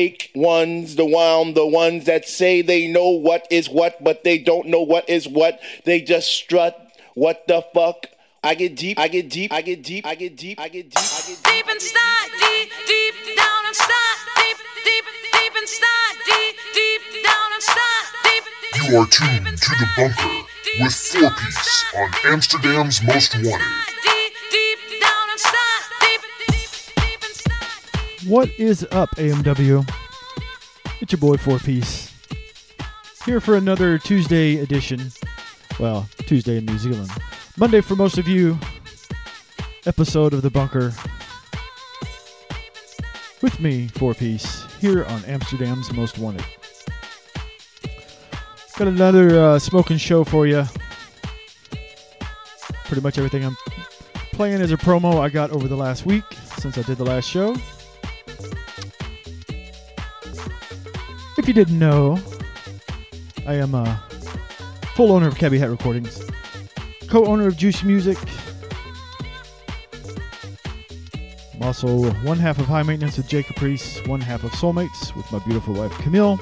fake ones, the one, the ones that say they know what is what, but they don't know what is what? They just strut. What the fuck? I get deep, I get deep, I get deep, I get deep, I get deep, I get deep. deep inside, deep, deep down inside, deep, deep, deep inside, deep, deep down inside, deep. You are tuned to the bunker with 4Peace on Amsterdam's Most Wanted. What is up, AMW? It's your boy 4Peace. Here for another Tuesday edition. Well, Tuesday in New Zealand. Monday for most of you. Episode of The Bunker. With me, 4Peace, here on Amsterdam's Most Wanted. Got another uh, smoking show for you. Pretty much everything I'm playing is a promo I got over the last week since I did the last show. You didn't know, I am a full owner of Cabby Hat Recordings, co owner of Juice Music. I'm also one half of High Maintenance with Jay Caprice, one half of Soulmates with my beautiful wife Camille,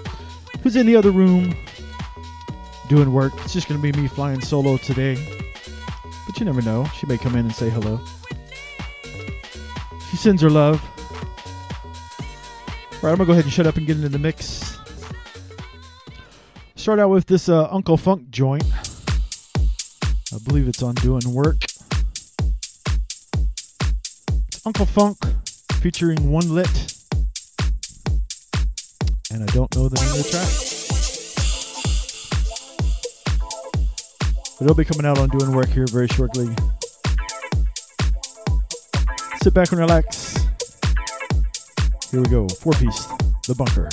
who's in the other room doing work. It's just going to be me flying solo today. But you never know. She may come in and say hello. She sends her love. All right, I'm gonna go ahead and shut up and get into the mix. Start out with this uh, Unkle Funk joint. I believe it's on Doing Work. It's Unkle Funk featuring One Lit. And I don't know the name of the track. But it'll be coming out on Doing Work here very shortly. Sit back and relax. Here we go. 4Peace. The bunker.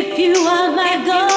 If you are my God.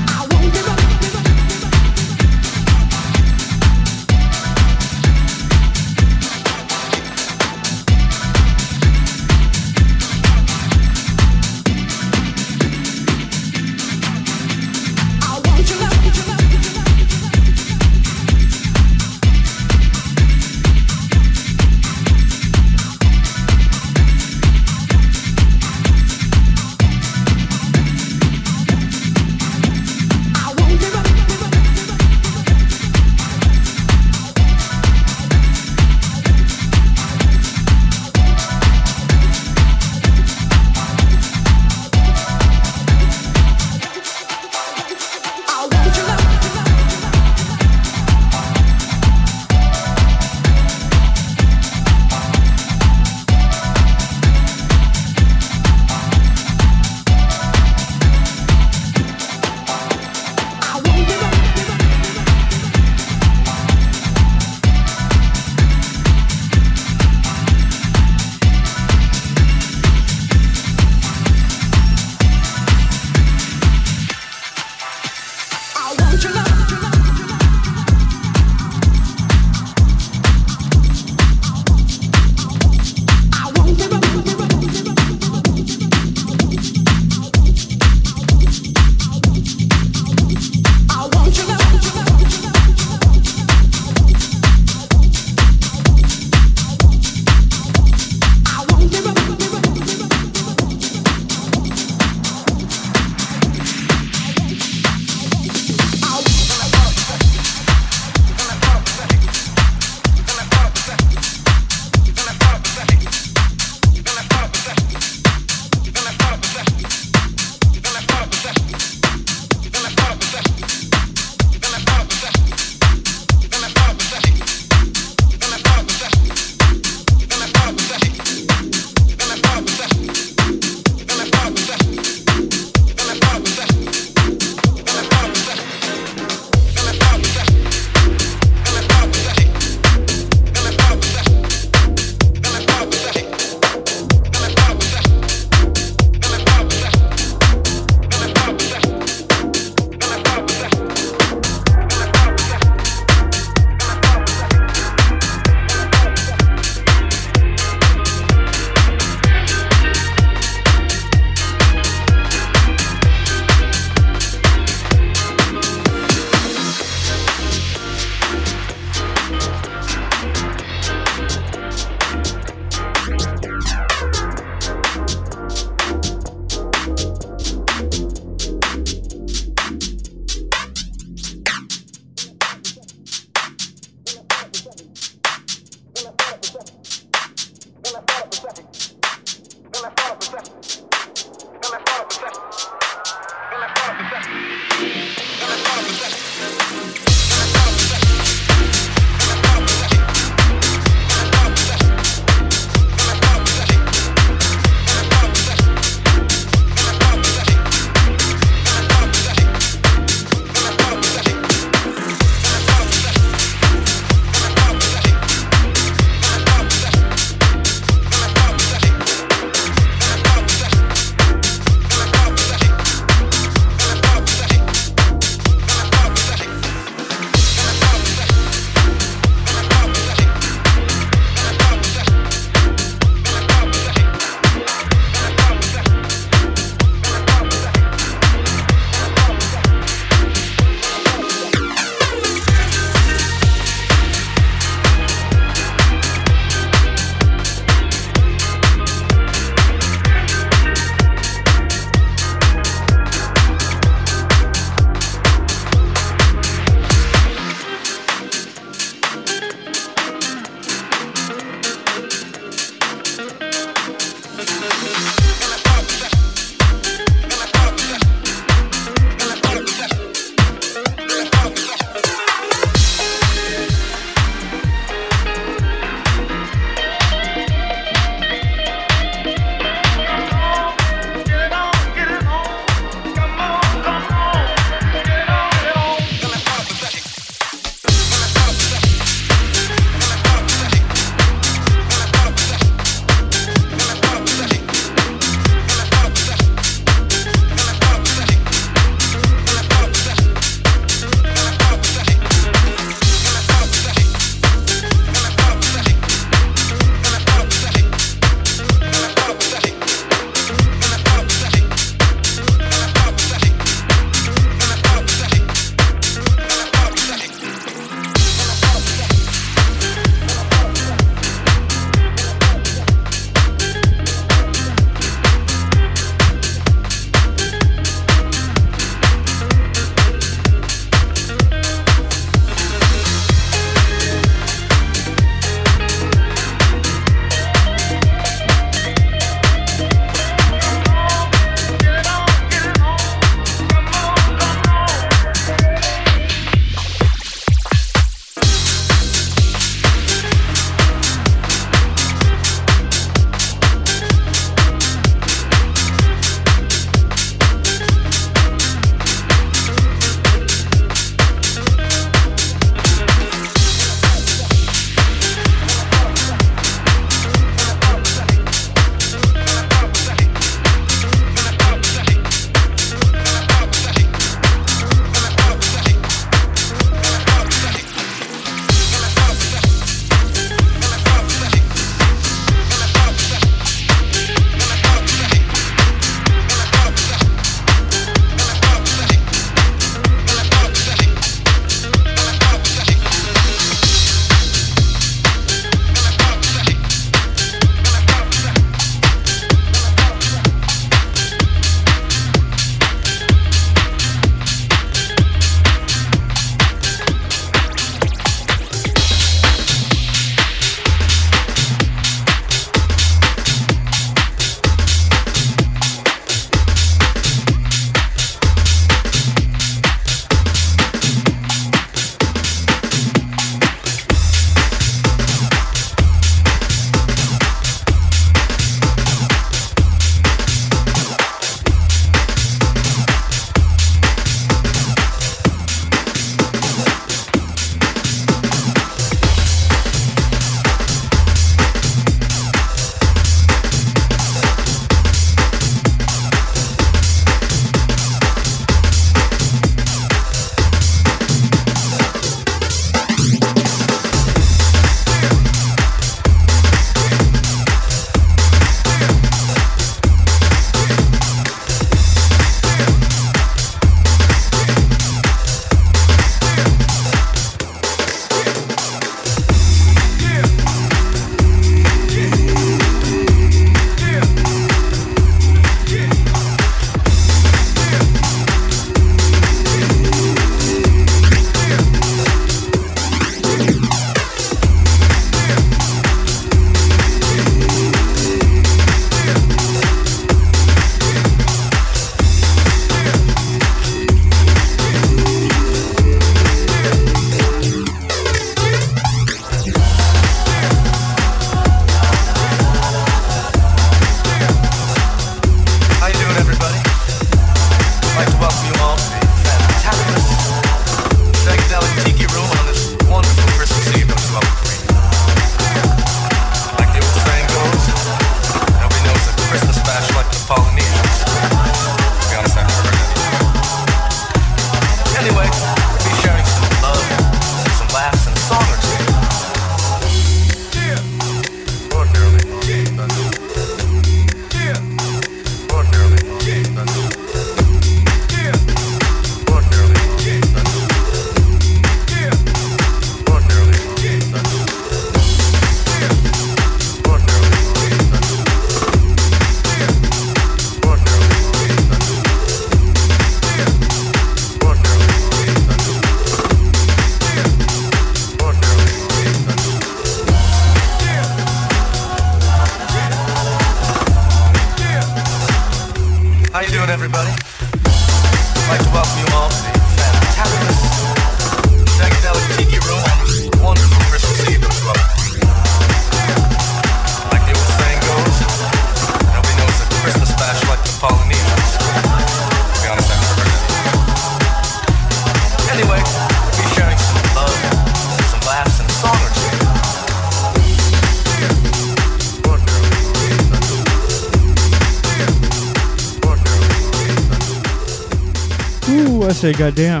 Say goddamn.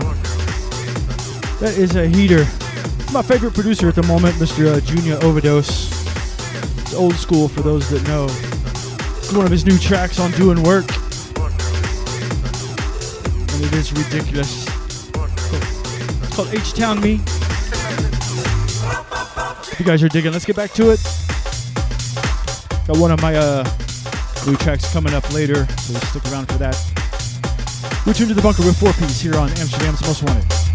That is a heater. My favorite producer at the moment, Mr. Uh, Junia Ovadose. It's old school for those that know. It's one of his new tracks on Doing Work. And it is ridiculous. It's called H Town Me. If you guys are digging, let's get back to it. Got one of my uh, new tracks coming up later, so stick around for that. Return to the bunker with 4Peace here on Amsterdam's Most Wanted.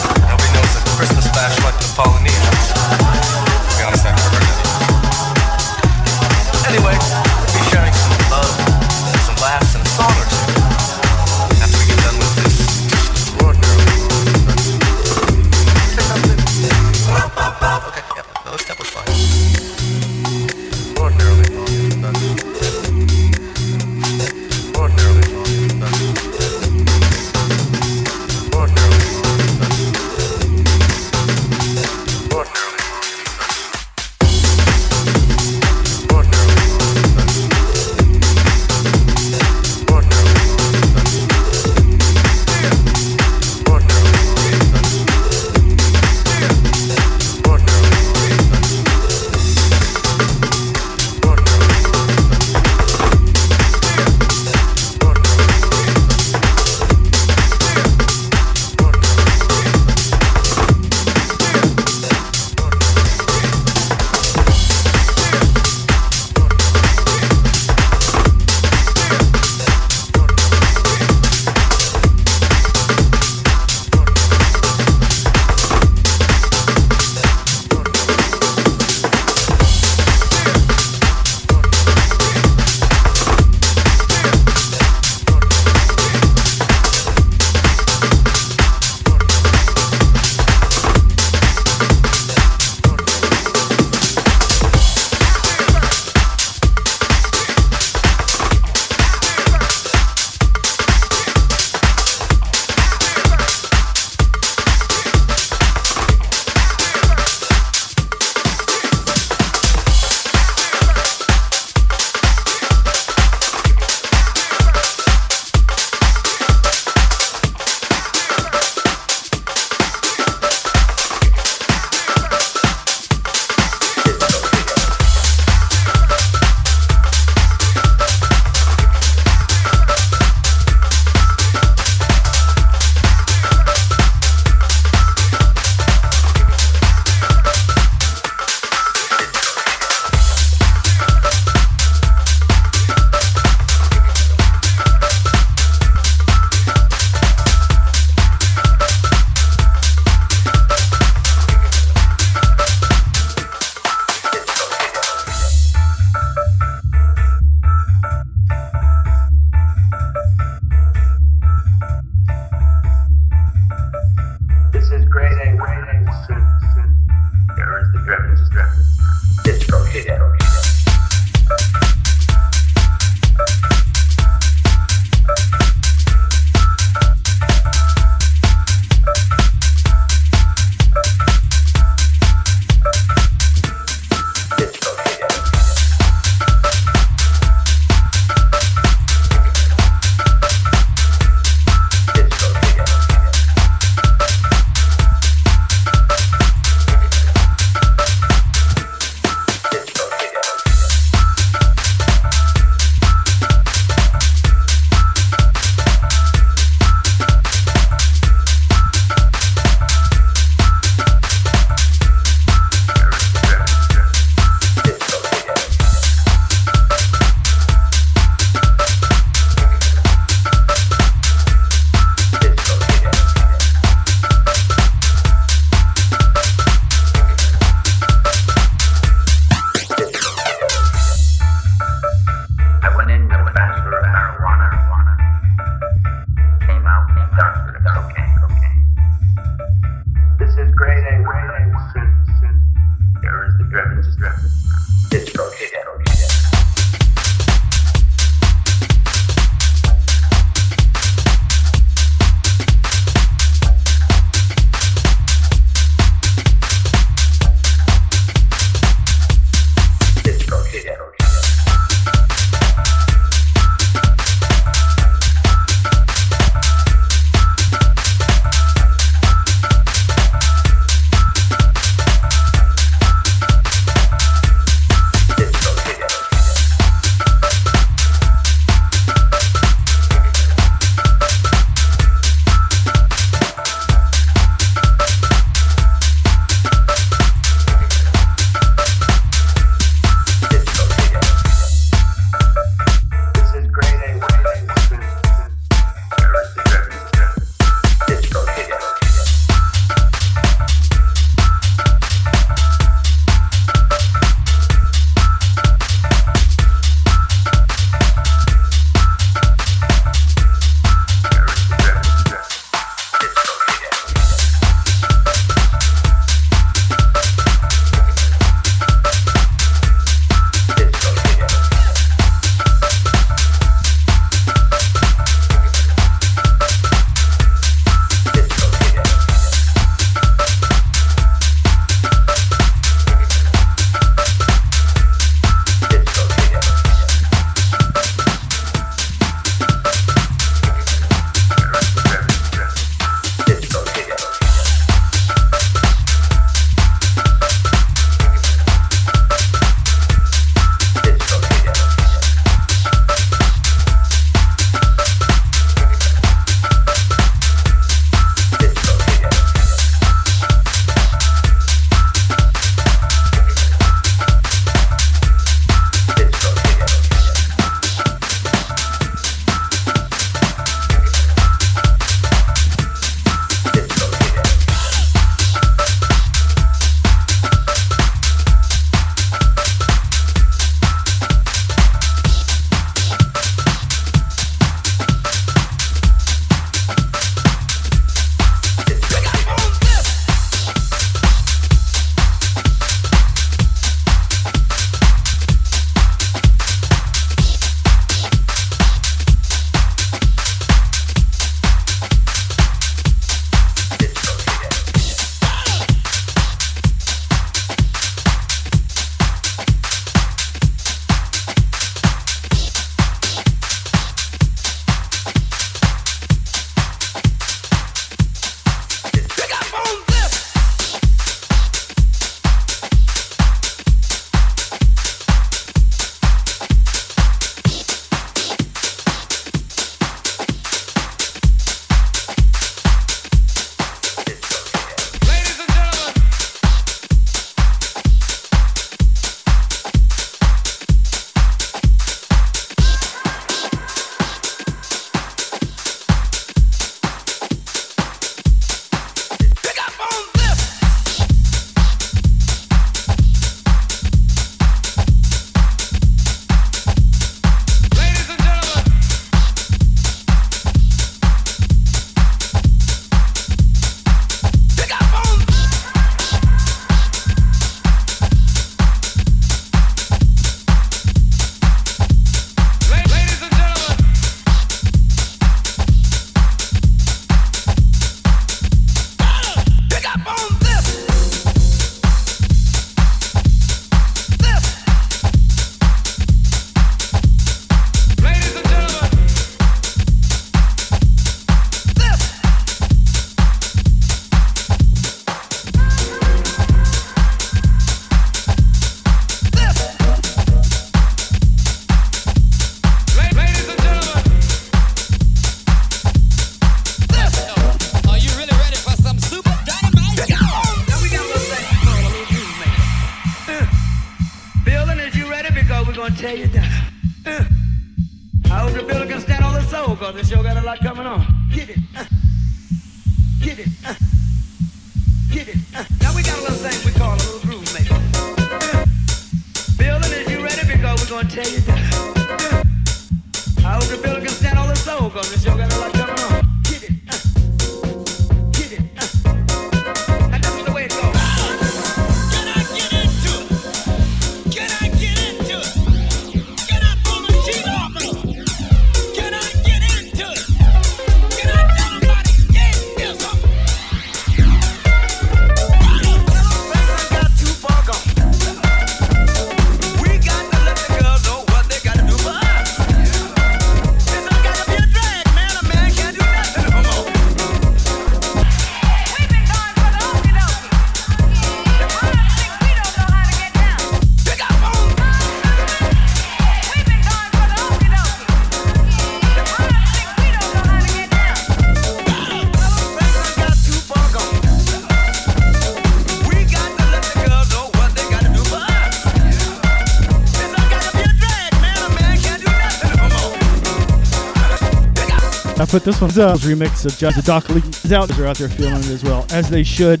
put this one up. Remix of Just the Doc Lee is out. They're out there feeling it as well, as they should.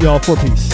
Y'all, 4Peace.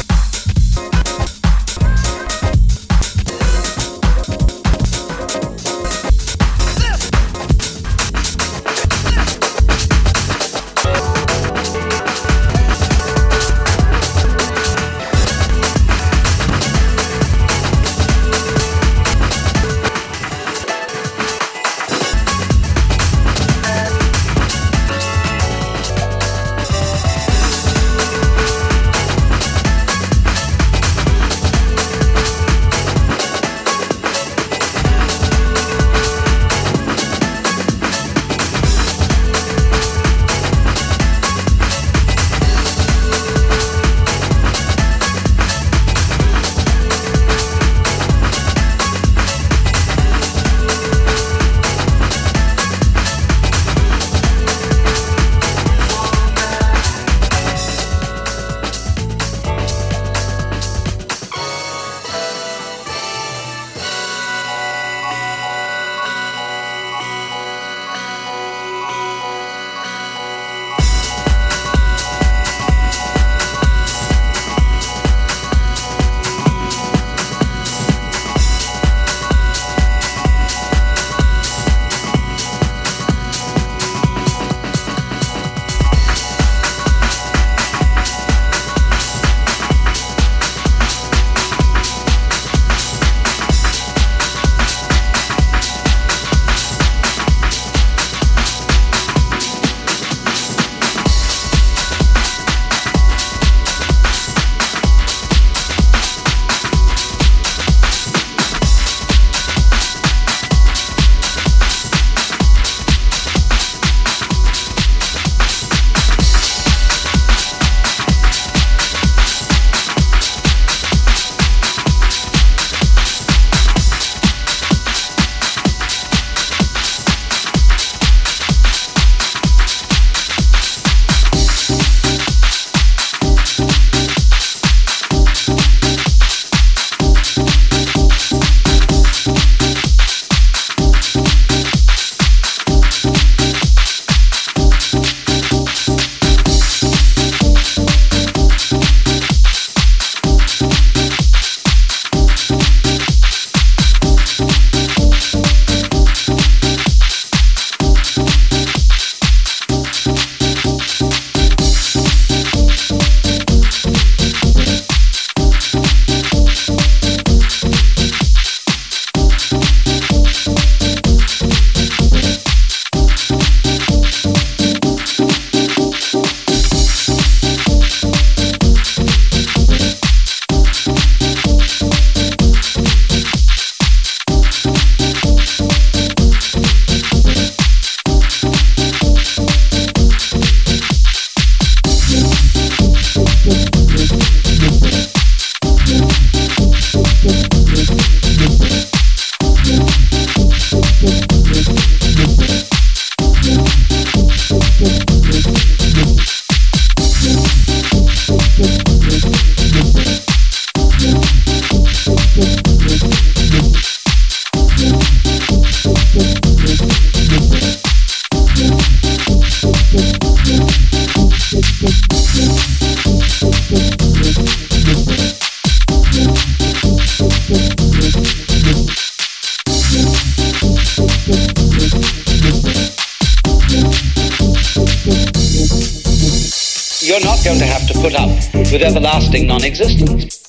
Non-existence.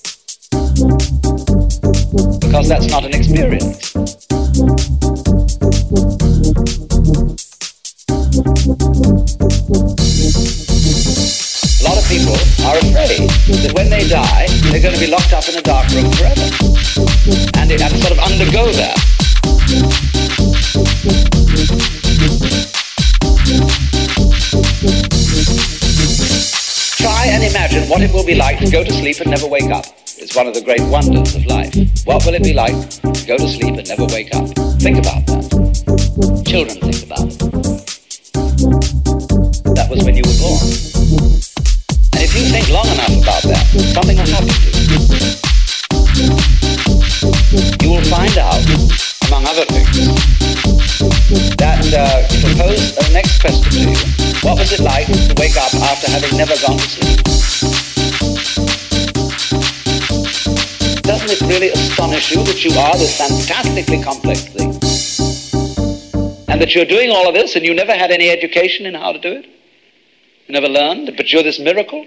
Because that's not an experience. A lot of people are afraid that when they die, they're going to be locked up in a dark room forever. And, it, and sort of undergo that. It will be like to go to sleep and never wake up. It's one of the great wonders of life. What will it be like to go to sleep and never wake up? Think about that. Children think about it. That was when you were born. And if you think long enough about that, something will happen to you. You will find out, among other things, that uh, I pose the next question to you, what was it like to wake up after having never gone to sleep? Doesn't it really astonish you that you are this fantastically complex thing? And that you're doing all of this and you never had any education in how to do it? You never learned, but you're this miracle?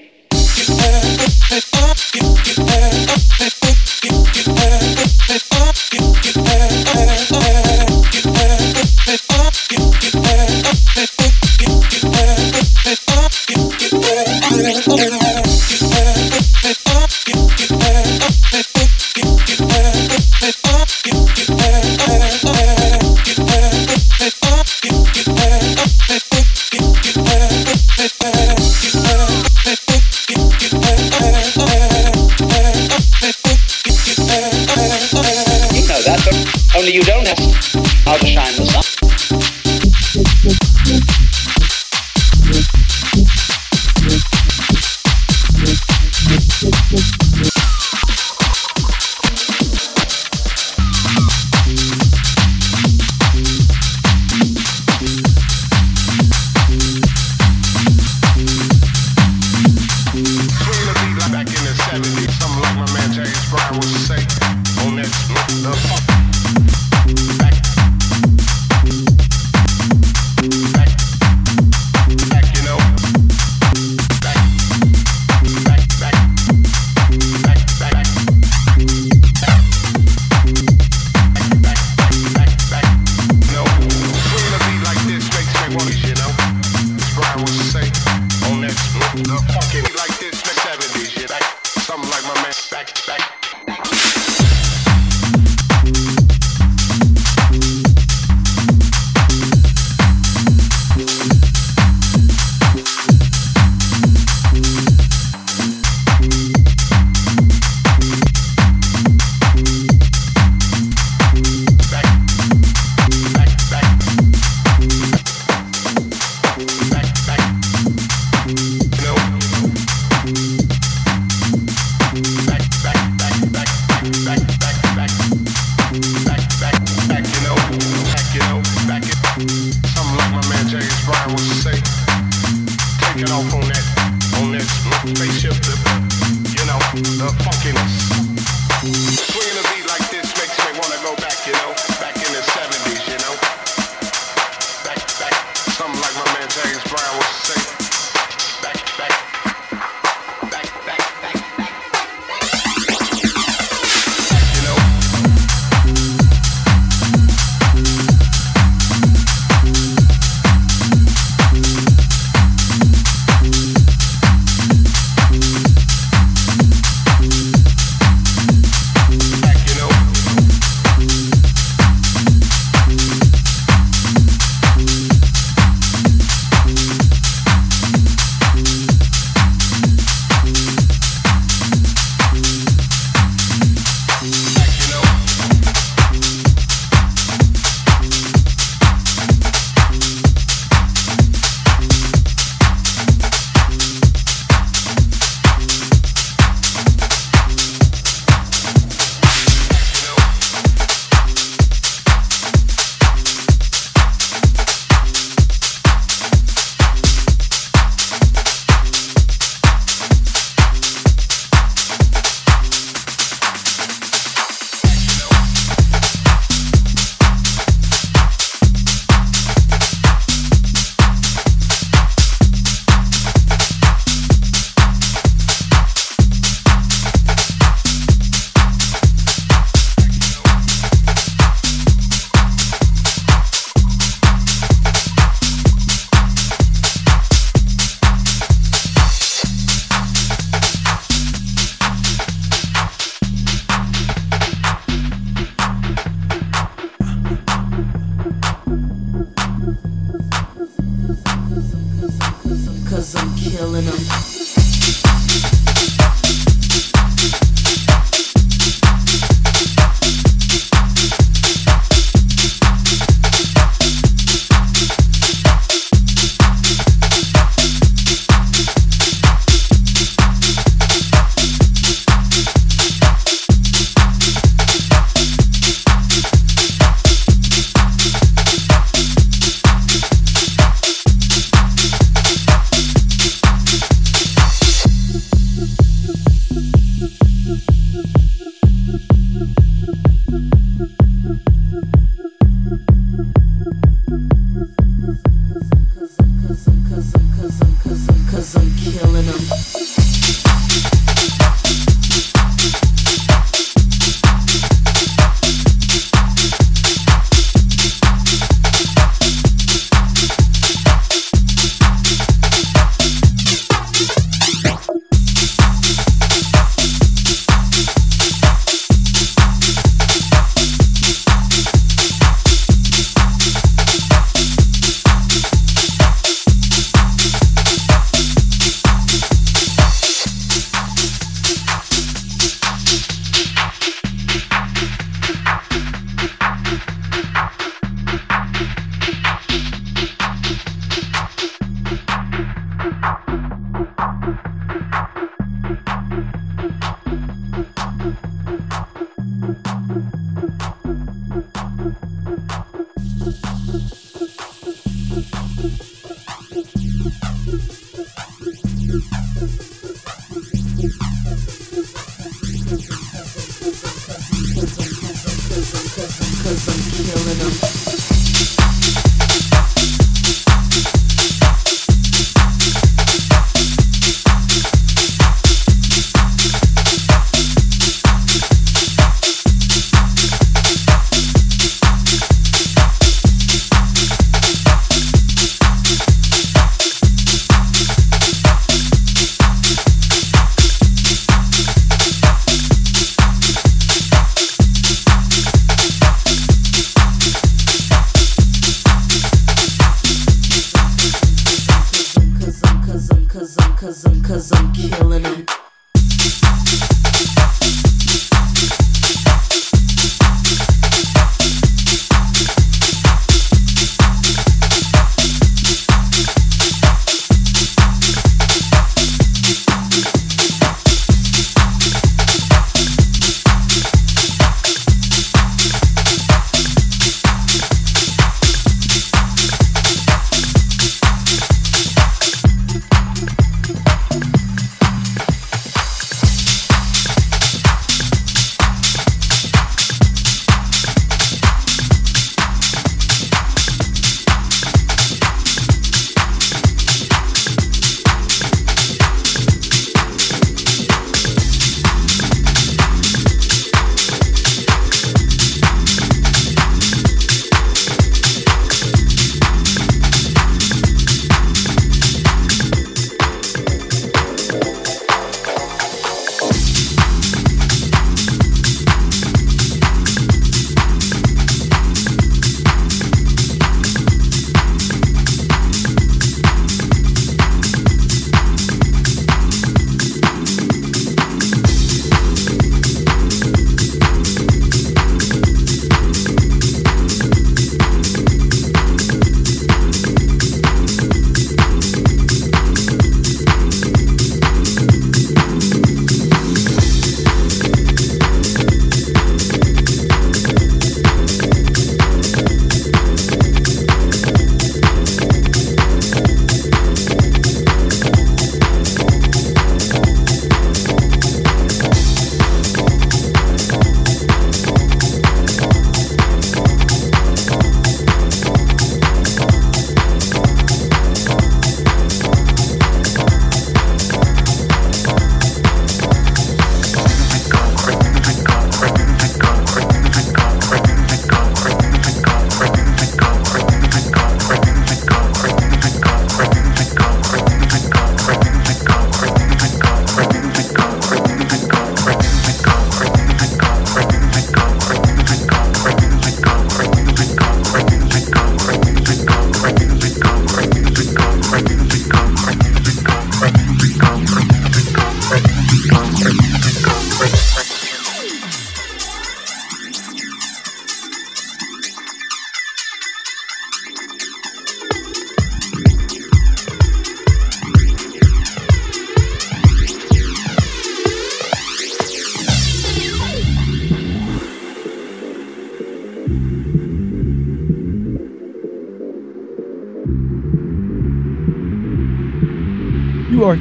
Swinging a beat like this makes me wanna go back, you know,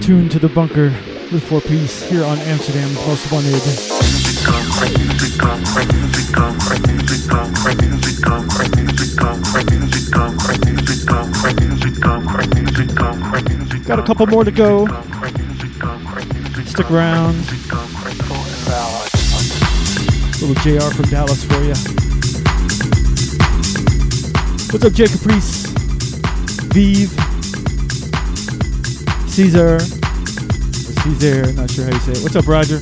Tuned to the bunker with 4Peace here on Amsterdam's most wanted. Got a couple more to go. Stick around. Little JR from Dallas for you. What's up, Jay Caprice? Vive. Caesar. Caesar, not sure how you say it. What's up, Roger?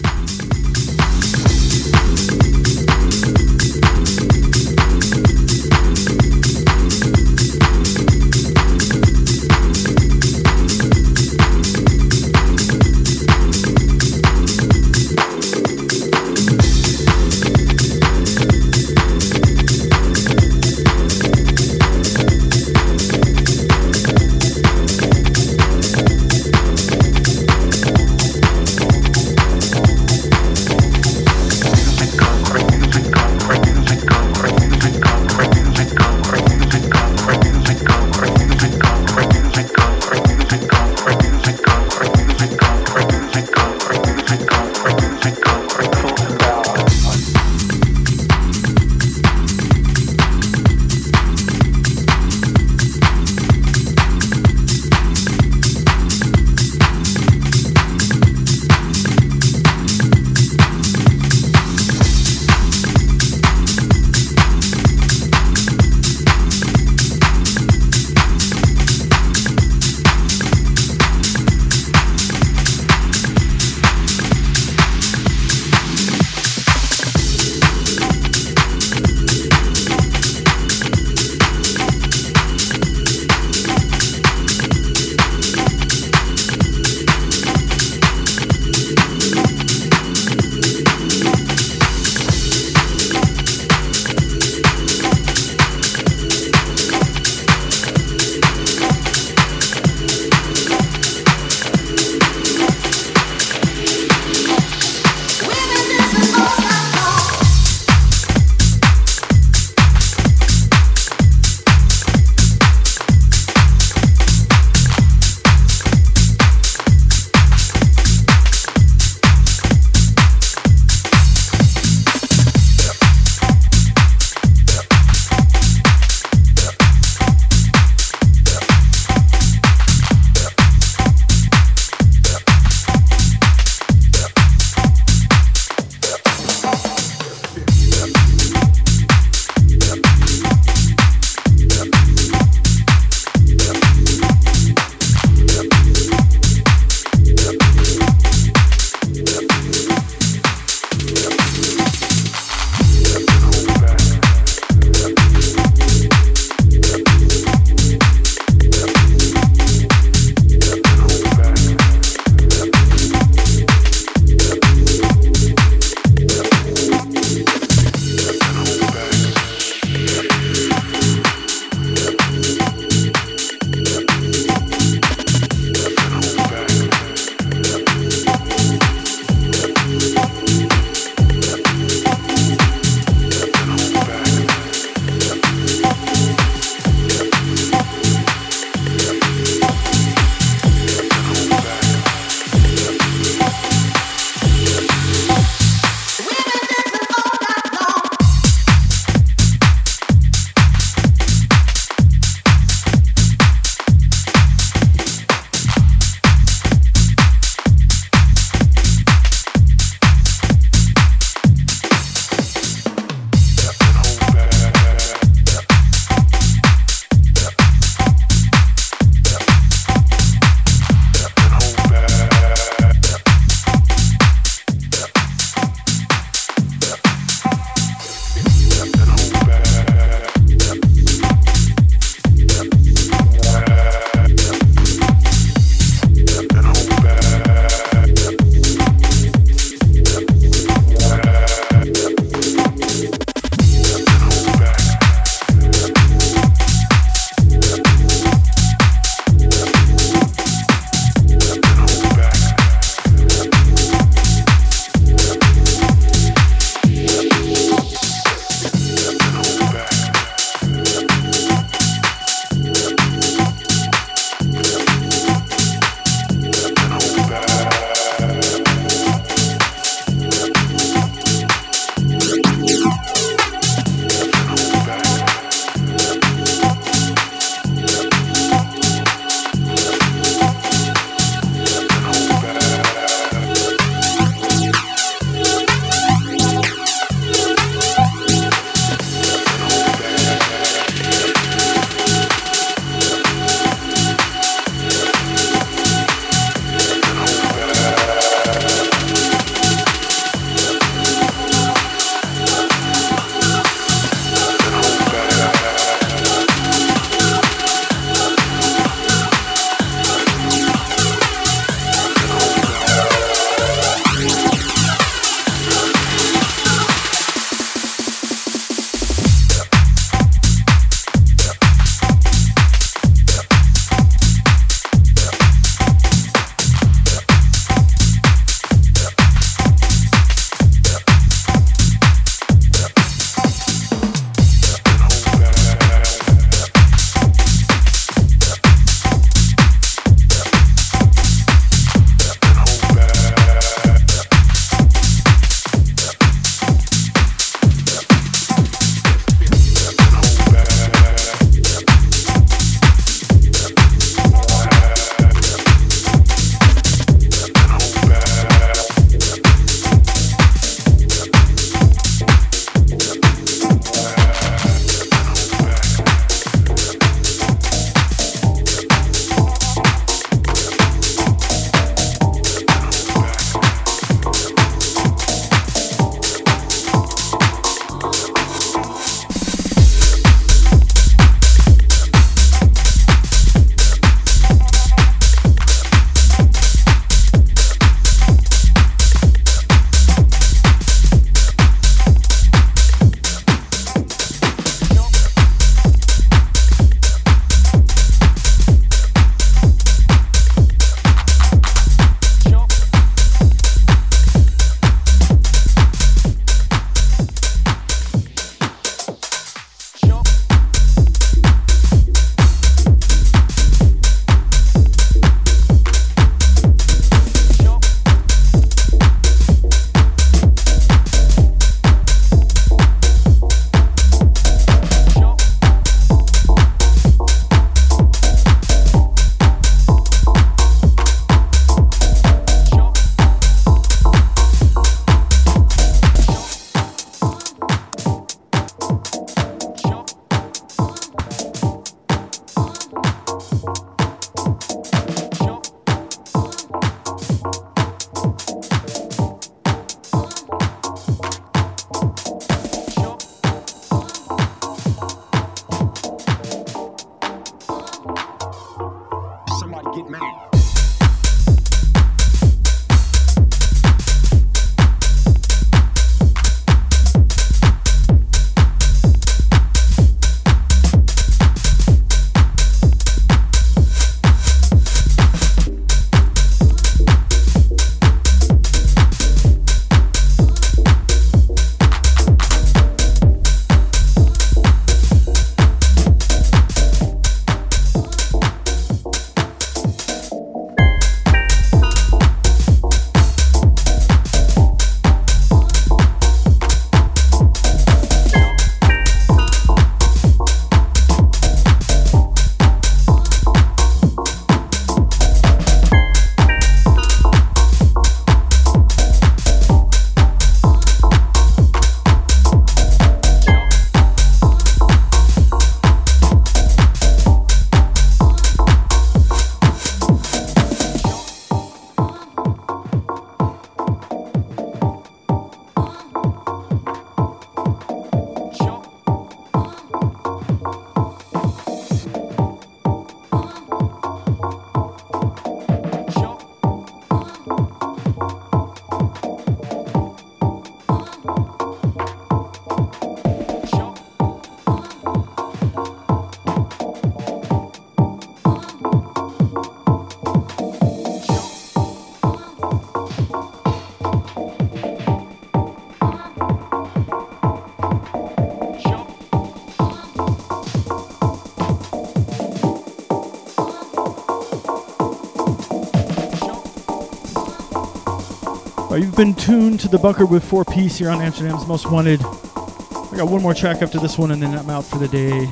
You've been tuned to the Bunker with 4Peace here on Amsterdam's Most Wanted. I got one more track after this one, and then I'm out for the day.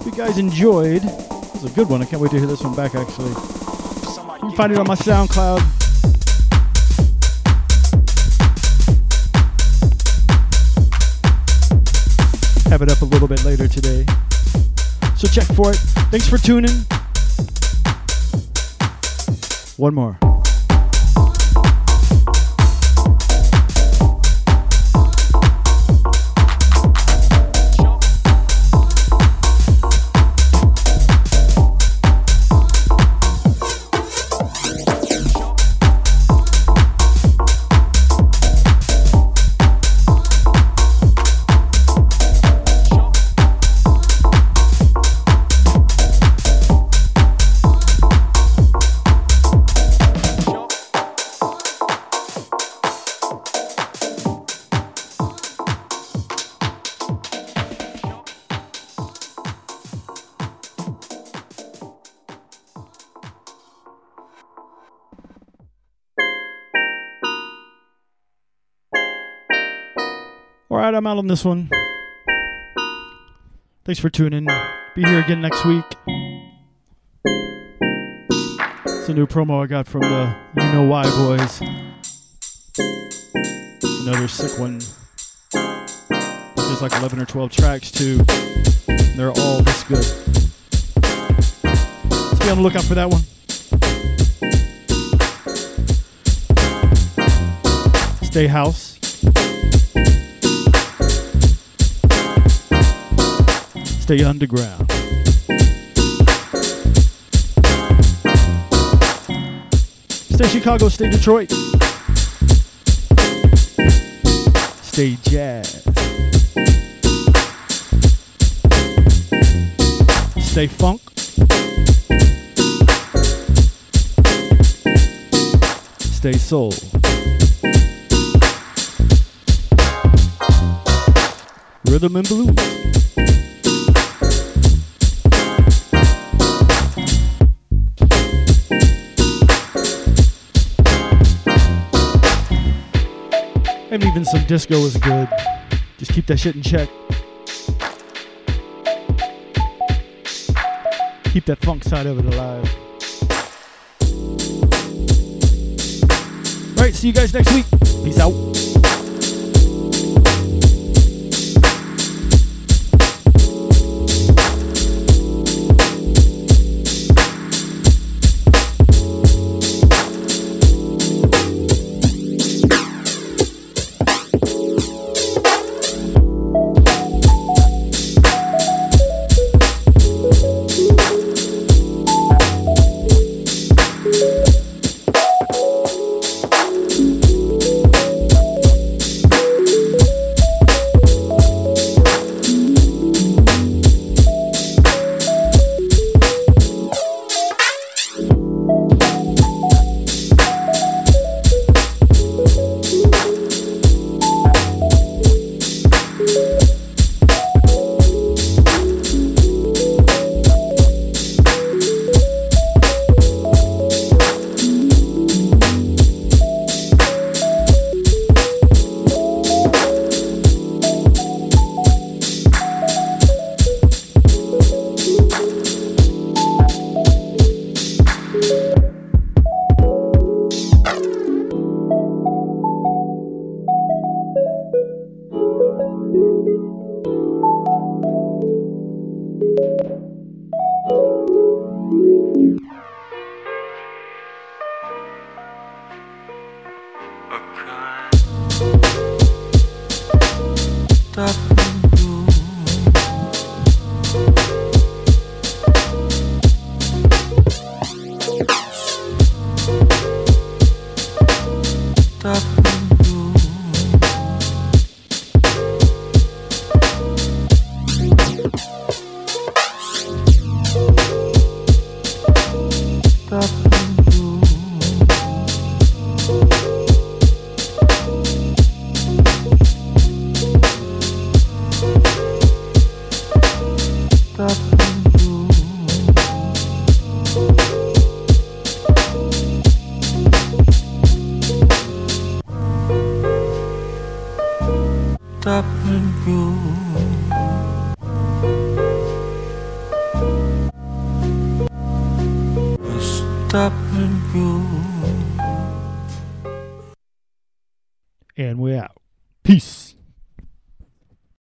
If you guys enjoyed, it was a good one. I can't wait to hear this one back. Actually, you can find it on my SoundCloud. Have it up a little bit later today. So check for it. Thanks for tuning. One more. Out on this one. Thanks for tuning. In. Be here again next week. It's a new promo I got from the You Know Why Boys. Another sick one. There's like 11 or 12 tracks too. They're all this good. Be on the lookout for that one. Stay house. Stay underground. Stay Chicago, stay Detroit. Stay jazz. Stay funk. Stay soul. Rhythm and blues. Some disco is good. Just keep that shit in check. Keep that funk side of it alive. All right, see you guys next week. Peace out.